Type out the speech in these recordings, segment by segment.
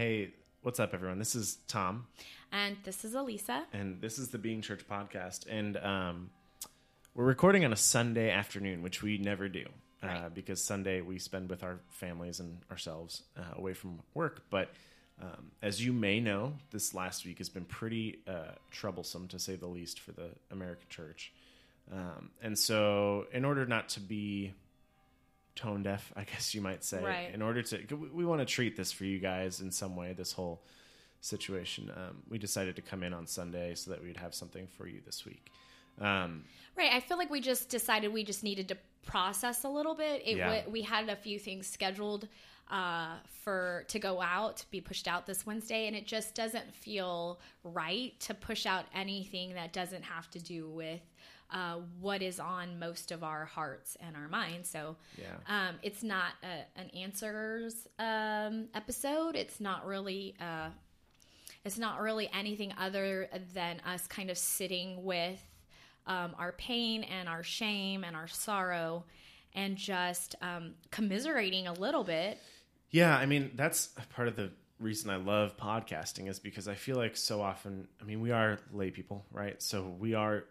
Hey, what's up, everyone? This is Tom, And this is Alissa. and this is the Being Church podcast. And um, we're recording on a Sunday afternoon, which we never do uh, Right. because Sunday we spend with our families and ourselves uh, away from work. But um, as you may know, this last week has been pretty uh, troublesome, to say the least, for the American church. Um, and so, in order not to be tone deaf, I guess you might say, Right. in order to we, we want to treat this for you guys in some way, this whole situation. Um, we decided to come in on Sunday so that we'd have something for you this week. Um, Right. I feel like we just decided we just needed to process a little bit. It Yeah. wa- we had a few things scheduled uh, for to go out, to be pushed out this Wednesday, and it just doesn't feel right to push out anything that doesn't have to do with uh, what is on most of our hearts and our minds. So yeah. um, it's not a, an answers um, episode. It's not really. Uh, it's not really anything other than us kind of sitting with um, our pain and our shame and our sorrow, and just um, commiserating a little bit. Yeah, I mean that's part of the reason I love podcasting is because I feel like so often, I mean, we are lay people, right? So we are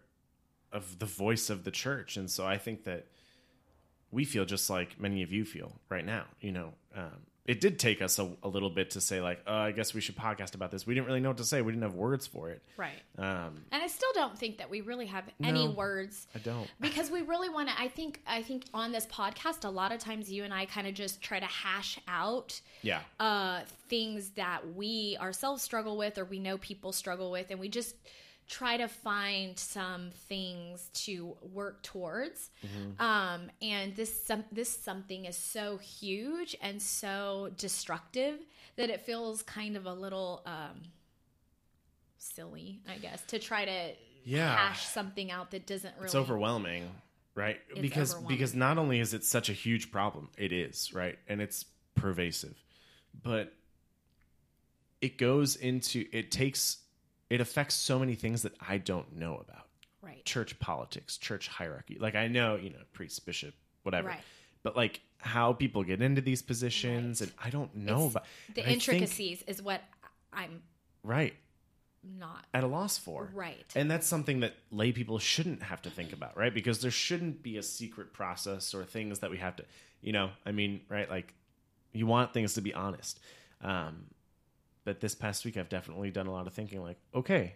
of the voice of the church, and so I think that we feel just like many of you feel right now. You know, um, it did take us a, a little bit to say like, uh, I guess we should podcast about this. We didn't really know what to say. We didn't have words for it. Right. Um, And I still don't think that we really have any No. words I don't. because we really want to i think i think on this podcast a lot of times you and i kind of just try to hash out Yeah. uh things that we ourselves struggle with or we know people struggle with and we just try to find some things to work towards. Um and this some this something is so huge and so destructive that it feels kind of a little um silly i guess to try to Yeah. hash something out that doesn't really it's overwhelming right? It's because because not only is it such a huge problem it is right? And it's pervasive. But it goes into it takes it affects so many things that i don't know about right church politics church hierarchy like i know you know priest bishop whatever Right. but like how people get into these positions and i don't know It's- about the and I think- intricacies is what i'm right not at a loss for right And that's something that lay people shouldn't have to think about, right? Because there shouldn't be a secret process or things that we have to, you know, I mean, right? Like you want things to be honest. Um, but this past week, I've definitely done a lot of thinking like, okay,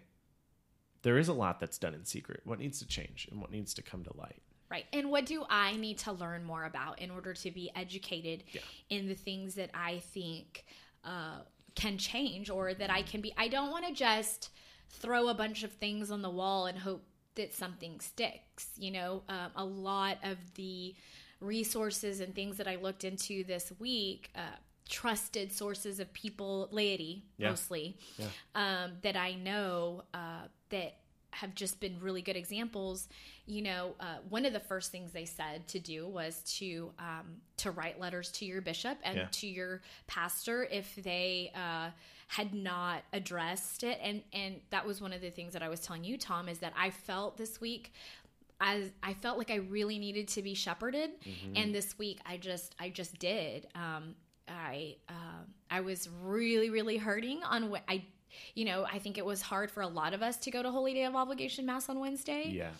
there is a lot that's done in secret. What needs to change and what needs to come to light? Right. And what do I need to learn more about in order to be educated Yeah. in the things that I think uh, can change or that I can be? I don't want to just throw a bunch of things on the wall and hope that something sticks. You know, um, a lot of the resources and things that I looked into this week. Uh, trusted sources of people laity Yeah. mostly Yeah. um, that I know uh, that have just been really good examples. You know, uh, one of the first things they said to do was to um, to write letters to your bishop and Yeah. to your pastor if they uh, had not addressed it. And and that was one of the things that I was telling you, Tom, is that I felt this week. As I felt like I really needed to be shepherded, and this week I just I just did. Um, I uh, I was really really hurting on what I you know I think it was hard for a lot of us to go to Holy Day of Obligation Mass on Wednesday. Yeah.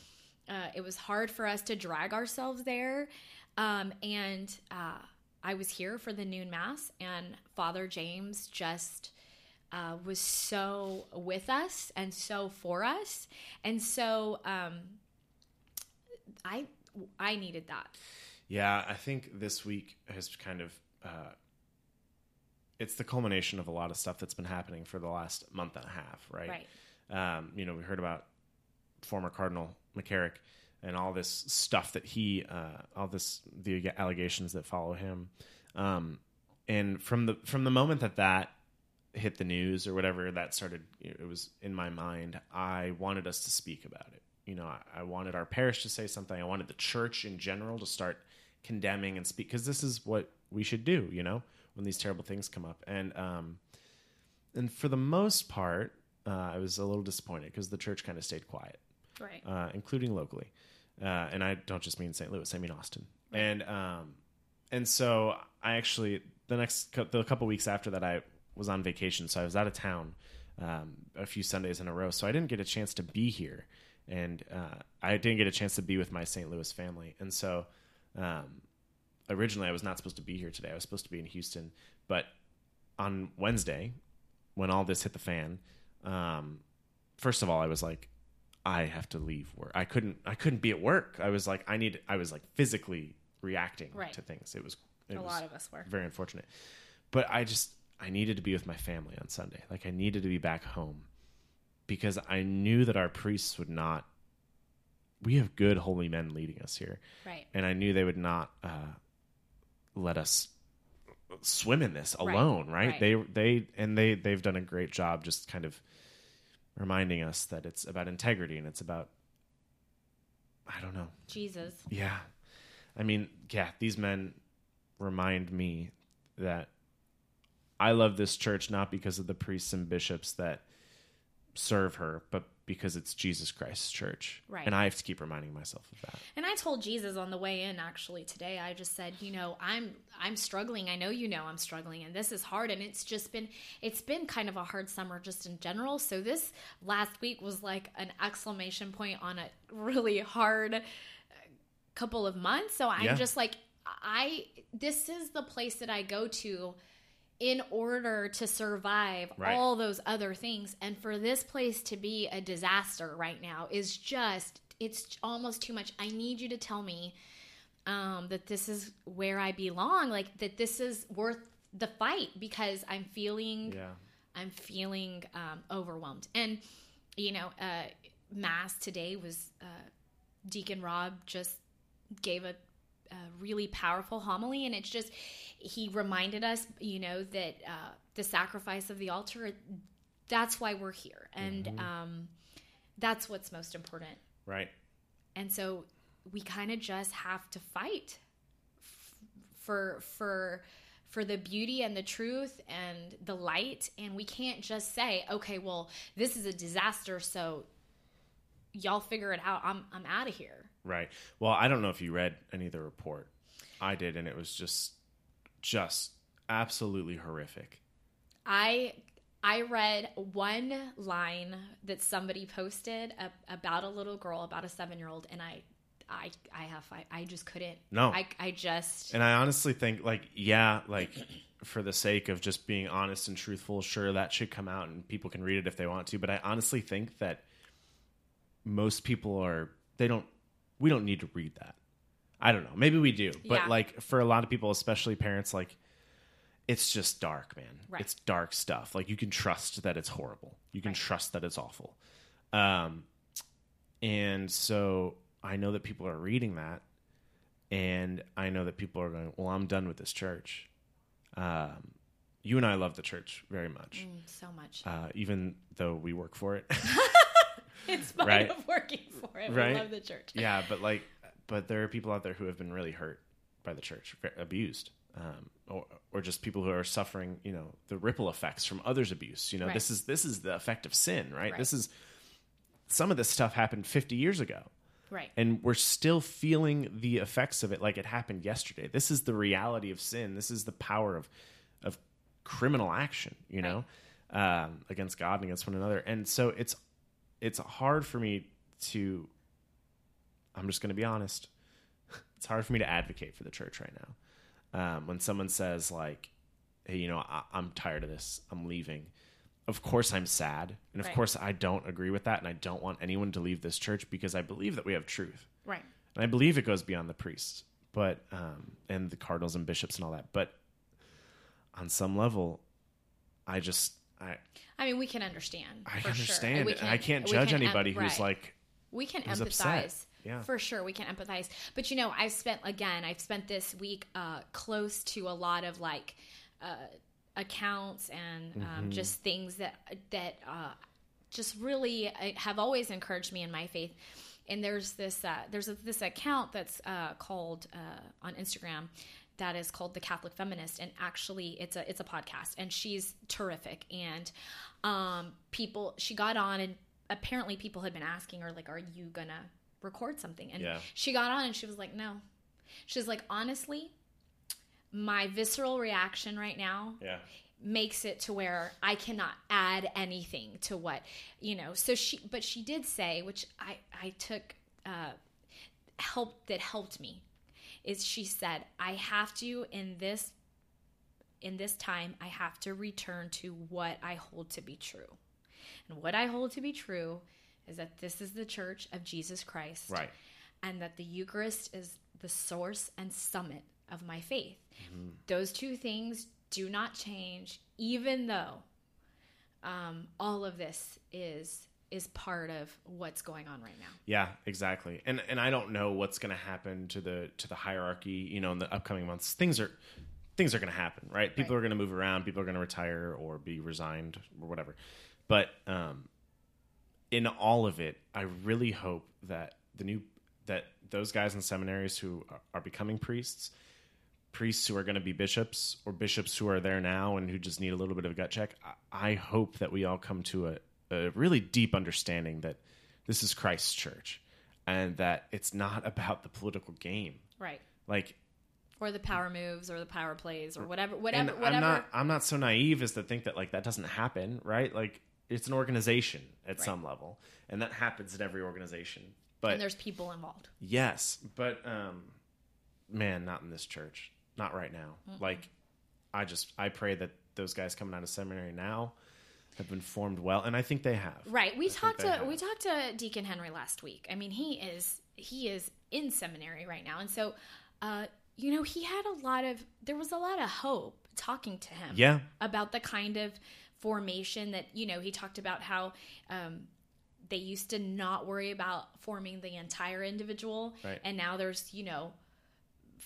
Uh, it was hard for us to drag ourselves there, um, and uh, I was here for the noon mass, and Father James just. Uh, was so with us and so for us, and so um, I I needed that. Yeah, I think this week has kind of uh, it's the culmination of a lot of stuff that's been happening for the last month and a half, right? Right. Um, you know, we heard about former Cardinal McCarrick and all this stuff that he, uh, all this the allegations that follow him, um, and from the from the moment that that hit the news or whatever that started, it was in my mind. I wanted us to speak about it. You know, I, I wanted our parish to say something. I wanted the church in general to start condemning and speak because this is what we should do. You know, when these terrible things come up, and um, and for the most part, uh, I was a little disappointed because the church kind of stayed quiet, Right. uh, including locally. Uh, and I don't just mean St. Louis; I mean Austin. And um, and so I actually the next the couple weeks after that, I was on vacation, so I was out of town um, a few Sundays in a row, so I didn't get a chance to be here, and uh, I didn't get a chance to be with my St. Louis family, and so um, originally I was not supposed to be here today. I was supposed to be in Houston, but on Wednesday, when all this hit the fan, um, first of all, I was like, I have to leave work. I couldn't. I couldn't be at work. I was like, I need. I was like physically reacting Right. to things. It was. It A was lot of us were. very unfortunate. But I just I needed to be with my family on Sunday. Like I needed to be back home because I knew that our priests would not. We have good holy men leading us here, Right. and I knew they would not uh, let us swim in this Right. alone. Right? Right. They they and they they've done a great job just kind of reminding us that it's about integrity and it's about I don't know Jesus. yeah. I mean, yeah, these men remind me that I love this church not because of the priests and bishops that serve her, but because it's Jesus Christ's church. Right. And I have to keep reminding myself of that. And I told Jesus on the way in actually today. I just said, you know, I'm I'm struggling. I know you know I'm struggling and this is hard and it's just been it's been kind of a hard summer just in general. So this last week was like an exclamation point on a really hard uh, couple of months. So I'm Yeah. just like I this is the place that I go to in order to survive Right. all those other things and for this place to be a disaster right now is just it's almost too much i need you to tell me um, that this is where i belong like that this is worth the fight because i'm feeling Yeah. i'm feeling um, overwhelmed and you know uh, mass today was uh, deacon rob just gave a, a really powerful homily and it's just he reminded us you know that uh, the sacrifice of the altar that's why we're here. And um, that's what's most important. Right. and so we kind of just have to fight f- for for for the beauty and the truth and the light. And we can't just say okay well this is a disaster so y'all figure it out. I'm i'm out of here Right. Well, I don't know if you read any of the report. I did, and it was just, just absolutely horrific. I I read one line that somebody posted a, about a little girl, about a seven year old, and I I I have I, I just couldn't. No. I I just And I honestly think, like, yeah, like, for the sake of just being honest and truthful, sure, that should come out and people can read it if they want to. But I honestly think that most people are, they don't, we don't need to read that. I don't know. Maybe we do. But, Yeah. like, for a lot of people, especially parents, like, it's just dark, man. Right. It's dark stuff. Like, you can trust that it's horrible, you can Right. trust that it's awful. Um, and so I know that people are reading that and I know that people are going, "Well, I'm done with this church." Um, you and I love the church very much, mm, so much. uh, even though we work for it. it's spite right. of working for it. Right. We love the church. yeah, but like, but there are people out there who have been really hurt by the church, abused, um, or or just people who are suffering, you know, the ripple effects from others' abuse. You know, Right. this is this is the effect of sin, right? Right. This is some of this stuff happened 50 years ago. Right. and we're still feeling the effects of it like it happened yesterday. This is the reality of sin. This is the power of of criminal action, you know, um, against God and against one another. And so it's it's hard for me to. I'm just going to be honest. It's hard for me to advocate for the church right now. Um, when someone says like, "Hey, you know, I, I'm tired of this. I'm leaving." Of course, I'm sad, and of Right. course, I don't agree with that, and I don't want anyone to leave this church because I believe that we have truth, Right. and I believe it goes beyond the priests, but um, and the cardinals and bishops and all that. But on some level, I just I I mean, we can understand. I for understand, Sure. And I can't judge can em- anybody who's right. like we can empathize upset. Yeah. for sure we can empathize but you know i've spent again i've spent this week uh, close to a lot of like uh, accounts and Mm-hmm. um, just things that that uh, just really uh, have always encouraged me in my faith and there's this uh, there's a, this account that's uh, called uh, on instagram that is called the Catholic Feminist, and actually, it's a it's a podcast, and she's terrific. And um, people, she got on, and apparently, people had been asking her like, "Are you gonna record something?" And Yeah. she got on, and she was like, "No." She's like, "Honestly, my visceral reaction right now yeah makes it to where I cannot add anything to what you know. So she, but she did say, which I I took uh, help that helped me, is she said I have to in this in this time I have to return to what I hold to be true, and what I hold to be true is that this is the church of Jesus Christ, Right. and that the Eucharist is the source and summit of my faith. Those two things do not change, even though um, all of this is is part of what's going on right now. Yeah, exactly. And and I don't know what's going to happen to the to the hierarchy, you know, in the upcoming months. Things are things are going to happen, right? People Right. are going to move around, people are going to retire or be resigned or whatever. But um in all of it, I really hope that the new that those guys in seminaries who are, are becoming priests, priests who are going to be bishops or bishops who are there now and who just need a little bit of a gut check, I, I hope that we all come to a, a really deep understanding that this is Christ's church and that it's not about the political game. Right. Like, Or the power moves or the power plays or whatever whatever I'm whatever not I'm not so naive as to think that like that doesn't happen, right? Like it's an organization at some level, and that happens in every organization. But and there's people involved. Yes, but um man, not in this church. Not right now. Like I just I pray that those guys coming out of seminary now have been formed well and I think they have. Right. We think talked to have. we talked to Deacon Henry last week. I mean, he is he is in seminary right now. And so uh you know, he had a lot of there was a lot of hope talking to him Yeah. about the kind of formation that, you know, he talked about how um they used to not worry about forming the entire individual Right. and now there's, you know,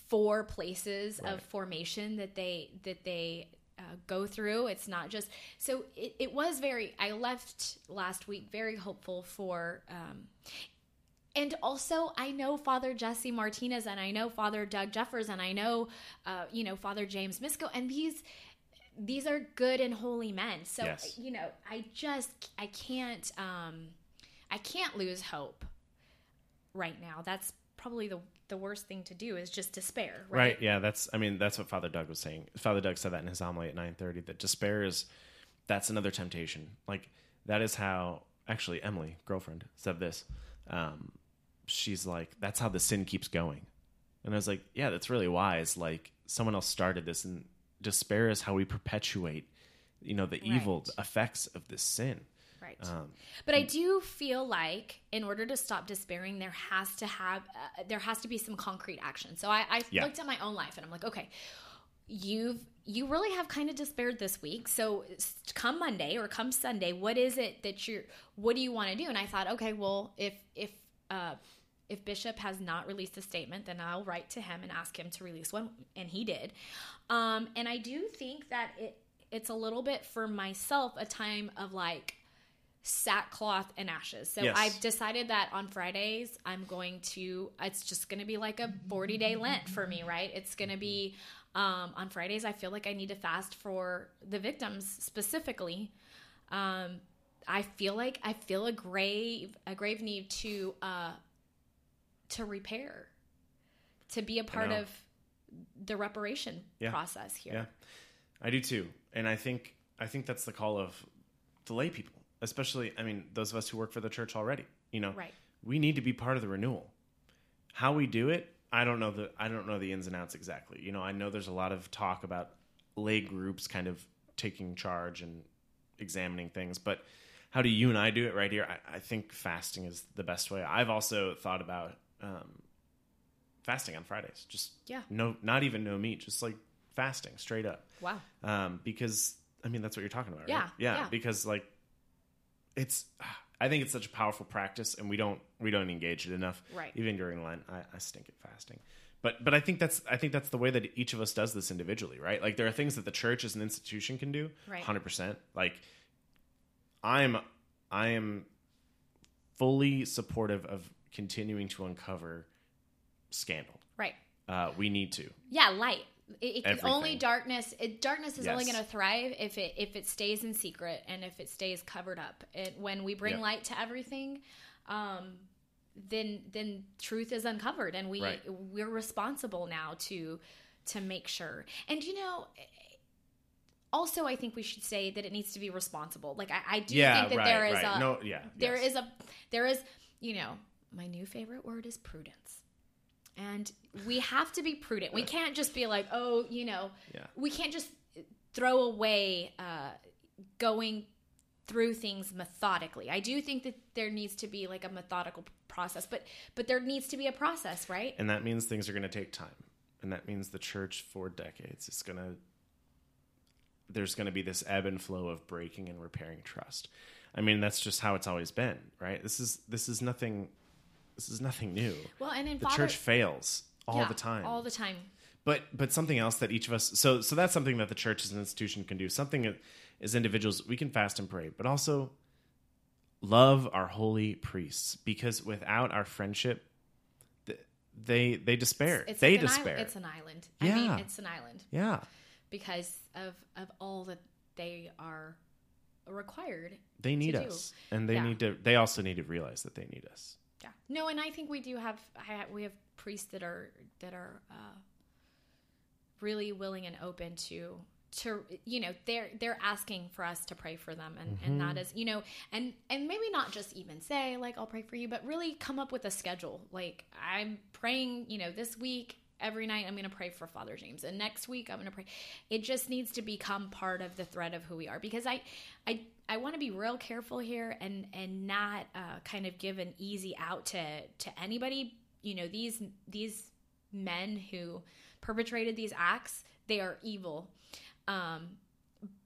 four places Right. of formation that they that they uh, go through. It's not just so it, it was very i left last week very hopeful for um and also i know father jesse martinez and i know father doug jeffers and i know uh, you know father james Misco, and these these are good and holy men. So Yes. you know i just i can't um i can't lose hope right now. That's probably the the worst thing to do is just despair Right. right, Yeah, that's I mean, that's what Father Doug was saying. Father Doug said that in his homily at 9:30 that despair is that's another temptation. Like that is how actually Emily, girlfriend, said this. Um she's like that's how the sin keeps going. And I was like, yeah, that's really wise. Like someone else started this and despair is how we perpetuate you know the evil effects of this sin. Right. Um, But I do feel like in order to stop despairing, there has to have uh, there has to be some concrete action. So I, I Yeah. looked at my own life and I'm like, okay, you've you really have kind of despaired this week. So come Monday or come Sunday, what is it that you're what do you want to do? And I thought, okay, well, if if uh, if Bishop has not released a statement, then I'll write to him and ask him to release one, and he did. Um, and I do think that it it's a little bit for myself a time of like sackcloth and ashes. So Yes. I've decided that on Fridays I'm going to it's just going to be like a 40 day lent for me, right? It's going to be um on Fridays I feel like I need to fast for the victims specifically. Um I feel like I feel a grave a grave need to uh to repair to be a part of the reparation Yeah. process here. Yeah, I do too, and I think I think that's the call of the lay people, especially. I mean, those of us who work for the church already. You know, Right. we need to be part of the renewal. How we do it, I don't know the I don't know the ins and outs exactly. You know, I know there's a lot of talk about lay groups kind of taking charge and examining things, but how do you and I do it right here? I, I think fasting is the best way. I've also thought about um, fasting on Fridays. Just Yeah. no, not even no meat, just like fasting straight up Wow. um, because I mean that's what you're talking about, right? Yeah, yeah, yeah. Because like, it's I think it's such a powerful practice, and we don't we don't engage it enough. Right. Even during Lent, I, I stink at fasting, but but I think that's I think that's the way that each of us does this individually, right? Like there are things that the church as an institution can do, Right. hundred percent. Like I'm I am fully supportive of continuing to uncover scandal. Right. Uh, we need to. Yeah, light. It, it, only darkness. It, darkness is only going to thrive if it if it stays in secret and if it stays covered up. And when we bring Yeah. light to everything, um, then then truth is uncovered, and we Right. we're responsible now to to make sure. And you know, also I think we should say that it needs to be responsible. Like I, I do Yeah, think that right, there is right. a No, yeah, there yes. is a there is you know my new favorite word is prudence. And we have to be prudent. We can't just be like, oh, you know, Yeah. we can't just throw away uh, going through things methodically. I do think that there needs to be like a methodical process, but but there needs to be a process, right? and that means things are going to take time and that means the church for decades is going to there's going to be this ebb and flow of breaking and repairing trust i mean that's just how it's always been right this is this is nothing this is nothing new Well, and in the Father, church fails all yeah, the time all the time. but but something else that each of us so so that's something that the church as an institution can do something as individuals we can fast and pray but also love our holy priests because without our friendship they they despair It's they like despair island. It's an island. I mean, Yeah. it's an island yeah because of of all that they are required. they need to do. us and they Yeah. need to they also need to realize that they need us Yeah. No, and I think we do have we have priests that are that are uh, really willing and open to to you know they're they're asking for us to pray for them and and that is you know and and maybe not just even say like I'll pray for you but really come up with a schedule like I'm praying you know this week every night I'm going to pray for Father James. And next week I'm going to pray. It just needs to become part of the thread of who we are. Because I I I want to be real careful here and and not uh, kind of give an easy out to to anybody. You know these these men who perpetrated these acts they are evil. Um,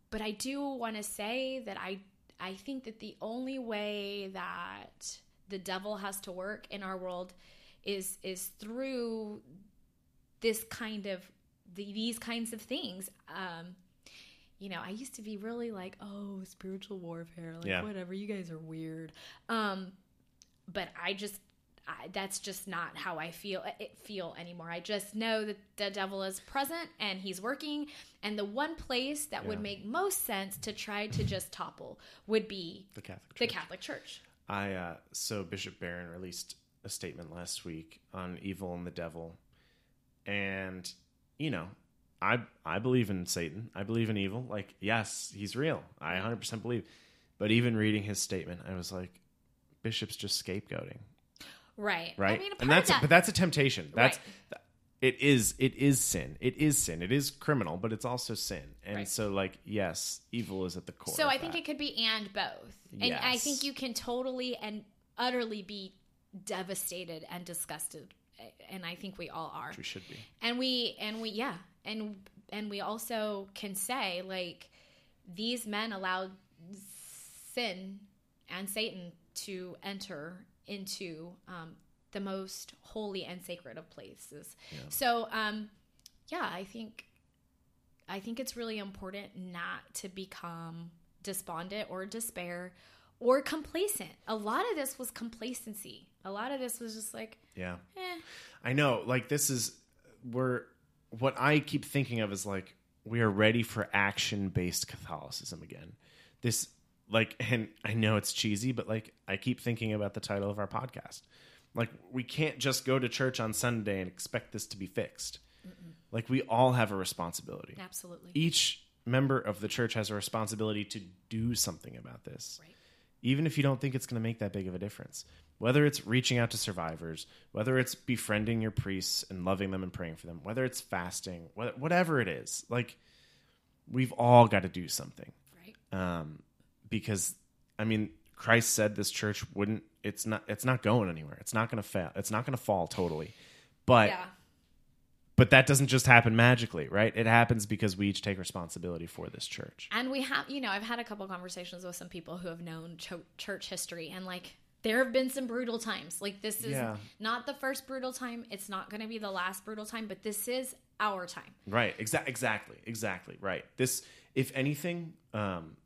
but I do want to say that I I think that the only way that the devil has to work in our world is is through this kind of the, these kinds of things. Um, you know, I used to be really like, oh, spiritual warfare, like Yeah. whatever. You guys are weird. Um, but I just I, that's just not how I feel it feel anymore. I just know that the devil is present and he's working. And the one place that would make most sense to try to just topple would be the catholic the church Catholic Church. I uh, so Bishop Barron released a statement last week on evil and the devil, and you know, I I believe in Satan. I believe in evil. Like, yes, he's real. I 100 percent believe. But even reading his statement, I was like, Bishop's just scapegoating, Right. right? I mean, and that's that, but that's a temptation. That's Right. it is it is sin. It is sin. It is criminal, but it's also sin. And Right. so, like, yes, evil is at the core. So I think that. it could be and both. And I think you can totally and utterly be devastated and disgusted. And I think we all are. we should be. And we and we yeah. And and we also can say like these men allowed sin and Satan to enter into um, the most holy and sacred of places. So um, yeah, I think I think it's really important not to become despondent or despair or complacent. A lot of this was complacency. A lot of this was just like, Yeah. eh, I know. Like this is we're what I keep thinking of is like we are ready for action based Catholicism again. This like and I know it's cheesy, but like I keep thinking about the title of our podcast. Like we can't just go to church on Sunday and expect this to be fixed. Like we all have a responsibility. absolutely. Each member of the church has a responsibility to do something about this Right. Even if you don't think it's going to make that big of a difference. Whether it's reaching out to survivors, whether it's befriending your priests and loving them and praying for them, whether it's fasting, wha- whatever it is, like we've all got to do something. Right. Um, because I mean, Christ said this church wouldn't. It's not. It's not going anywhere. It's not going to fail. It's not going to fall totally. But yeah. But that doesn't just happen magically, right? It happens because we each take responsibility for this church. And we have, you know, I've had a couple conversations with some people who have known church history, and like there have been some brutal times. Like this is Yeah. not the first brutal time. It's not going to be the last brutal time, but this is our time. Right. Exa- exactly. Exactly. Right. This, if anything, um,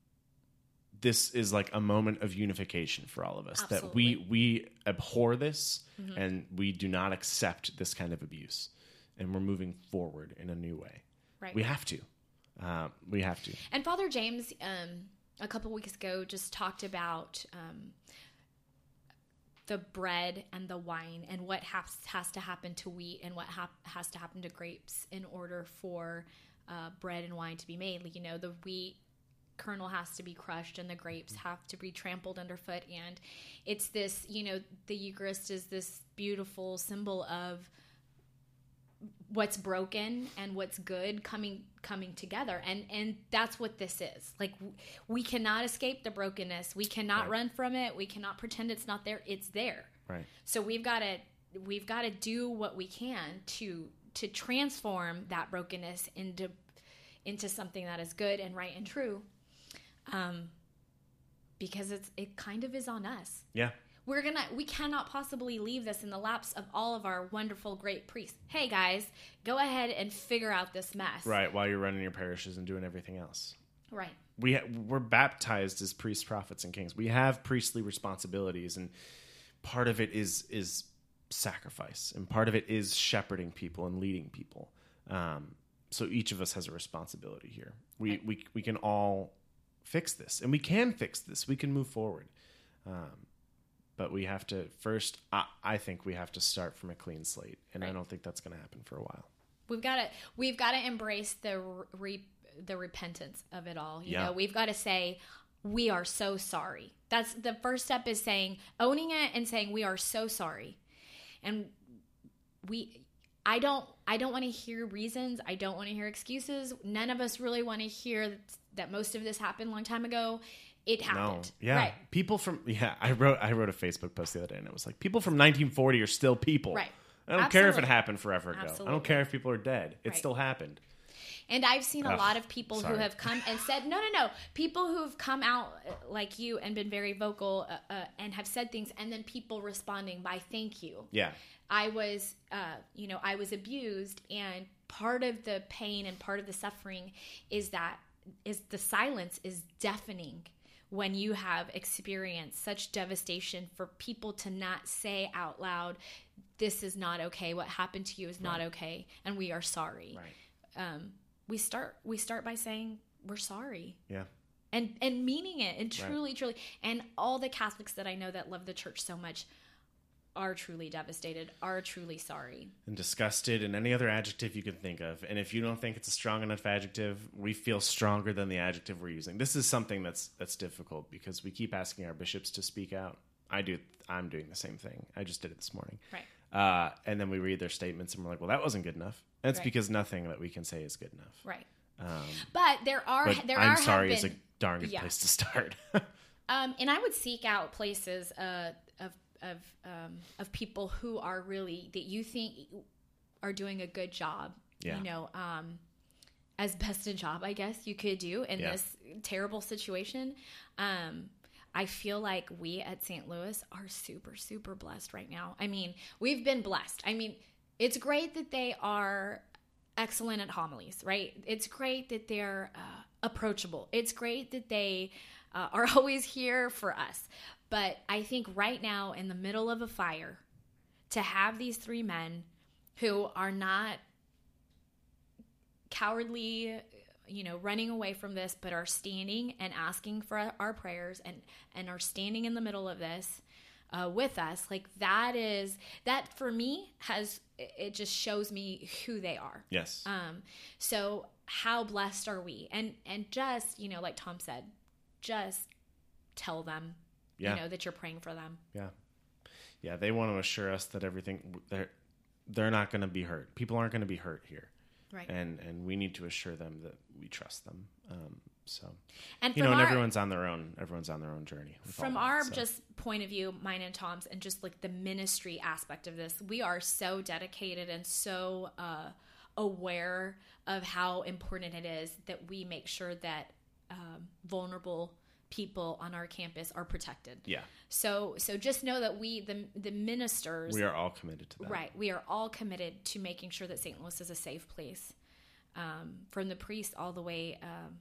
this is like a moment of unification for all of us. That we we abhor this and we do not accept this kind of abuse, and we're moving forward in a new way. Right. We have to. Uh, we have to. And Father James, um, a couple weeks ago, just talked about um, the bread and the wine and what has, has to happen to wheat and what hap- has to happen to grapes in order for uh, bread and wine to be made. Like, You know, the wheat kernel has to be crushed and the grapes have to be trampled underfoot. And it's this, you know, the Eucharist is this beautiful symbol of what's broken and what's good coming coming together. And and that's what this is. Like we cannot escape the brokenness. We cannot Right. run from it. We cannot pretend it's not there. It's there. Right. so we've got to we've got to do what we can to to transform that brokenness into into something that is good and right and true um because it's it kind of is on us. Yeah. We're gonna we cannot possibly leave this in the laps of all of our wonderful great priests hey guys go ahead and figure out this mess Right. While you're running your parishes and doing everything else. right we ha- we're baptized as priests, prophets, and kings. We have priestly responsibilities, and part of it is is sacrifice, and part of it is shepherding people and leading people. Um, so each of us has a responsibility here. We Right. we we can all fix this, and we can fix this. We can move forward, um, but we have to first. I, I think we have to start from a clean slate, and I don't think that's going to happen for a while. we've got to we've got to embrace the re, the repentance of it all you Yeah. know we've got to say we are so sorry that's the first step is saying owning it and saying we are so sorry and we i don't i don't want to hear reasons i don't want to hear excuses none of us really want to hear that, that most of this happened a long time ago it happened No, yeah, right people from yeah. I wrote I wrote a Facebook post the other day, and it was like people from 1940 are still people. Right. I don't care if it happened forever ago. I don't care if people are dead. It Right. still happened. And I've seen a Ugh, lot of people who have come and said, no, no, no. People who have come out uh, like you and been very vocal uh, uh, and have said things, and then people responding by thank you. Yeah, I was, uh, you know, I was abused, and part of the pain and part of the suffering is that is the silence is deafening when you have experienced such devastation for people to not say out loud, "This is not okay. What happened to you is not okay, and we are sorry." right. Um, we start we start by saying we're sorry Yeah, and and meaning it and Right. truly truly and all the catholics that i know that love the church so much are truly devastated are truly sorry and disgusted, and any other adjective you can think of. And if you don't think it's a strong enough adjective, we feel stronger than the adjective we're using. This is something that's that's difficult because we keep asking our bishops to speak out. I do. I'm doing the same thing. I just did it this morning. right Uh, and then we read their statements, and we're like, "Well, that wasn't good enough." And it's Right. because nothing that we can say is good enough. right Um, but there are but there I'm are sorry have is a darn good Yeah. place to start. um and i would seek out places uh of um of people who are really that you think are doing a good job Yeah. you know um as best a job i guess you could do in Yeah. this terrible situation um I feel like we at St. Louis are super, super blessed right now. I mean, we've been blessed. I mean, it's great that they are excellent at homilies, right? It's great that they're uh, approachable. It's great that they uh, are always here for us. But I think right now, in the middle of a fire, to have these three men who are not cowardly you know running away from this but are standing and asking for our prayers and and are standing in the middle of this uh, with us like that is that for me has it- it just shows me who they are yes. um so how blessed are we and and just you know like tom said just tell them Yeah. you know that you're praying for them yeah. Yeah. They want to assure us that everything they're they're not going to be hurt. People aren't going to be hurt here, right and and we need to assure them that we trust them. Um, so and you know, and our, everyone's on their own. Everyone's on their own journey. from that, our so. just point of view mine and tom's and just like the ministry aspect of this we are so dedicated and so uh, aware of how important it is that we make sure that um, vulnerable people on our campus are protected yeah, so so just know that we the the ministers we are all committed to that. Right. We are all committed to making sure that St. Louis is a safe place, um, from the priest all the way um,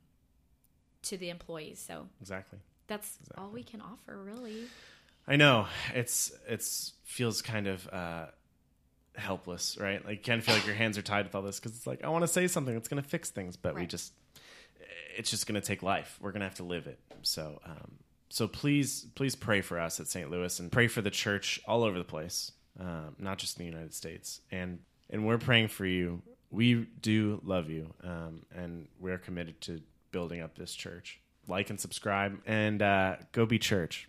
to the employees. So Exactly. that's all we can offer, really. I know it's it's feels kind of uh, helpless, right? Like you kind of feel like your hands are tied with all this because it's like I want to say something that's going to fix things, but we just it's just going to take life. We're going to have to live it. So um, so please please pray for us at St. Louis and pray for the church all over the place, um, not just in the United States. And and we're praying for you we do love you, um, and we're committed to building up this church. Like and subscribe, and uh, go be church.